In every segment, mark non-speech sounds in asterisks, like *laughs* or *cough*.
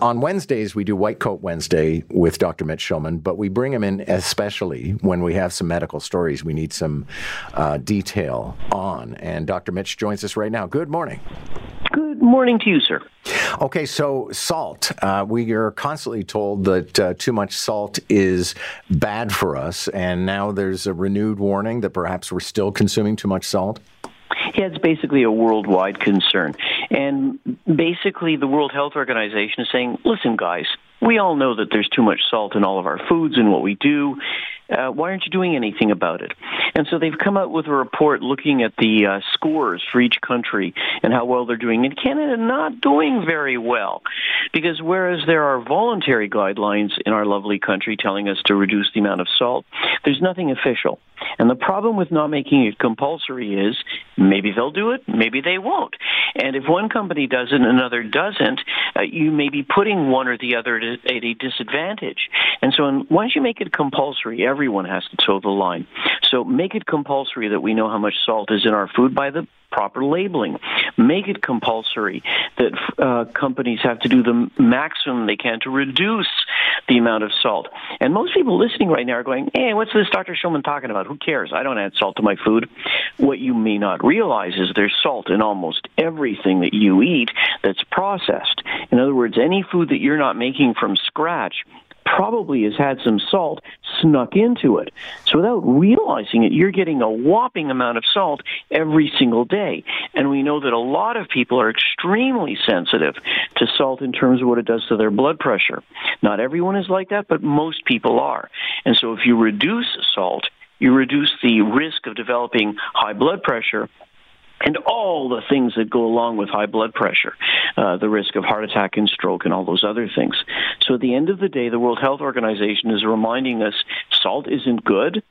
On Wednesdays, we do White Coat Wednesday with Dr. Mitch Shulman, but we bring him in especially when we have some medical stories we need some uh, detail on. And Dr. Mitch joins us right now. Good morning. Good morning to you, sir. Okay, so salt. Uh, we are constantly told that uh, too much salt is bad for us, and now there's a renewed warning that perhaps we're still consuming too much salt. Yeah, it's basically a worldwide concern. And basically, the World Health Organization is saying, listen, guys, we all know that there's too much salt in all of our foods and what we do. Uh, why aren't you doing anything about it? And so they've come out with a report looking at the uh, scores for each country and how well they're doing. And Canada not doing very well, because whereas there are voluntary guidelines in our lovely country telling us to reduce the amount of salt, there's nothing official. And the problem with not making it compulsory is maybe they'll do it, maybe they won't. And if one company does it and another doesn't, uh, you may be putting one or the other at a disadvantage. And so in, once you make it compulsory, everyone has to toe the line. So make it compulsory that we know how much salt is in our food by the proper labeling. Make it compulsory that uh, companies have to do the maximum they can to reduce the amount of salt. And most people listening right now are going, hey, what's this Dr. Shulman talking about? Who cares? I don't add salt to my food. What you may not realize is there's salt in almost everything that you eat that's processed. In other words, any food that you're not making from scratch probably has had some salt snuck into it. So without realizing it, you're getting a whopping amount of salt every single day. And we know that a lot of people are extremely sensitive to salt in terms of what it does to their blood pressure. Not everyone is like that, but most people are. And so if you reduce salt, you reduce the risk of developing high blood pressure and all the things that go along with high blood pressure, uh, the risk of heart attack and stroke and all those other things. So at the end of the day, the World Health Organization is reminding us salt isn't good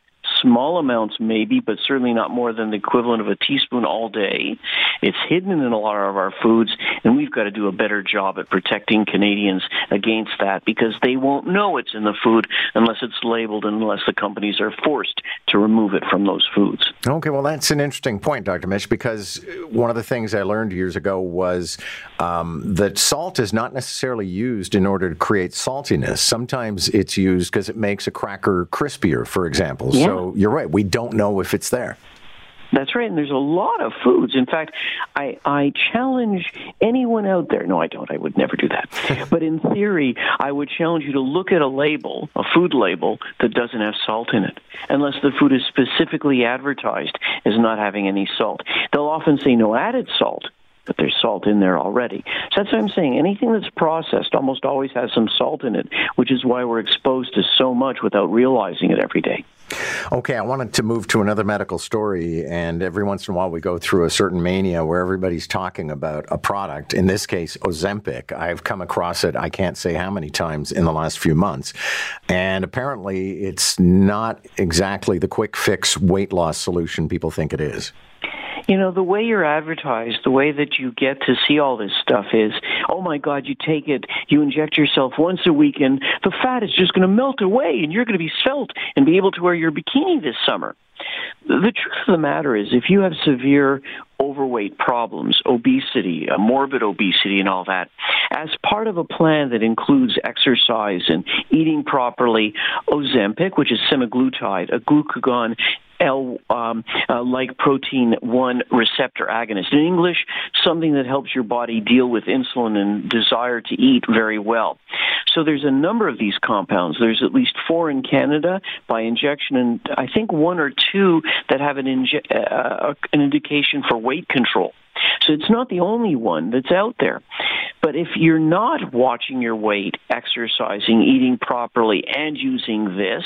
small amounts maybe, but certainly not more than the equivalent of a teaspoon all day. It's hidden in a lot of our foods, and we've got to do a better job at protecting Canadians against that because they won't know it's in the food unless it's labeled and unless the companies are forced to remove it from those foods. Okay, well, that's an interesting point, Dr. Mitch, because one of the things I learned years ago was um, that salt is not necessarily used in order to create saltiness. Sometimes it's used because it makes a cracker crispier, for example. Yeah. So you're right, we don't know if it's there. That's right, and there's a lot of foods. In fact, I, I challenge anyone out there. No, I don't. I would never do that. *laughs* but in theory, I would challenge you to look at a label, a food label, that doesn't have salt in it, unless the food is specifically advertised as not having any salt. They'll often say no added salt, but there's salt in there already. So that's what I'm saying. Anything that's processed almost always has some salt in it, which is why we're exposed to so much without realizing it every day. Okay, I wanted to move to another medical story, and every once in a while we go through a certain mania where everybody's talking about a product. In this case, Ozempic. I've come across it, I can't say how many times in the last few months. And apparently, it's not exactly the quick fix weight loss solution people think it is you know, the way you're advertised, the way that you get to see all this stuff is, oh my God, you take it, you inject yourself once a week, and the fat is just going to melt away, and you're going to be svelte and be able to wear your bikini this summer. The truth of the matter is, if you have severe overweight problems, obesity, morbid obesity, and all that, as part of a plan that includes exercise and eating properly, Ozempic, which is semaglutide, a glucagon L um, uh, like protein 1 receptor agonist. In English, something that helps your body deal with insulin and desire to eat very well. So there's a number of these compounds. There's at least four in Canada by injection, and I think one or two that have an, inje- uh, an indication for weight control. So it's not the only one that's out there. But if you're not watching your weight, exercising, eating properly, and using this,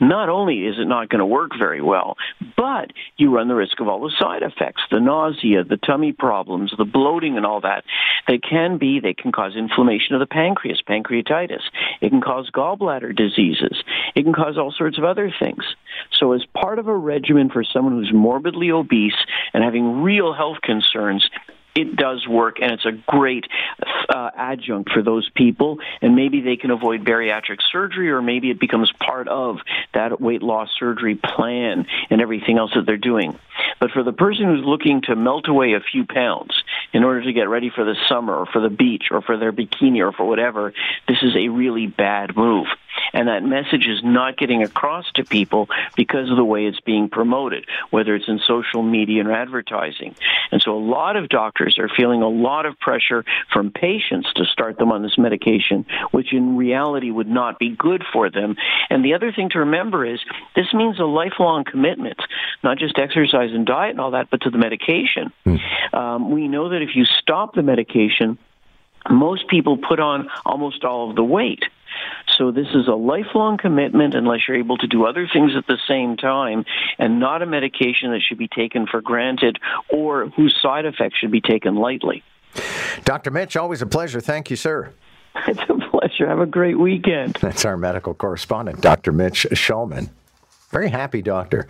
not only is it not going to work very well, but you run the risk of all the side effects, the nausea, the tummy problems, the bloating and all that. They can be, they can cause inflammation of the pancreas, pancreatitis. It can cause gallbladder diseases. It can cause all sorts of other things. So as part of a regimen for someone who's morbidly obese and having real health concerns, it does work, and it's a great uh, adjunct for those people. And maybe they can avoid bariatric surgery, or maybe it becomes part of that weight loss surgery plan and everything else that they're doing. But for the person who's looking to melt away a few pounds, in order to get ready for the summer or for the beach or for their bikini or for whatever, this is a really bad move. And that message is not getting across to people because of the way it's being promoted, whether it's in social media and advertising. And so a lot of doctors are feeling a lot of pressure from patients to start them on this medication, which in reality would not be good for them. And the other thing to remember is this means a lifelong commitment, not just exercise and diet and all that, but to the medication. Mm. Um, we know that if you stop the medication, most people put on almost all of the weight. So this is a lifelong commitment unless you're able to do other things at the same time and not a medication that should be taken for granted or whose side effects should be taken lightly. Dr. Mitch, always a pleasure. Thank you, sir. *laughs* It's a pleasure. Have a great weekend. That's our medical correspondent, Dr. Mitch Shulman. Very happy doctor.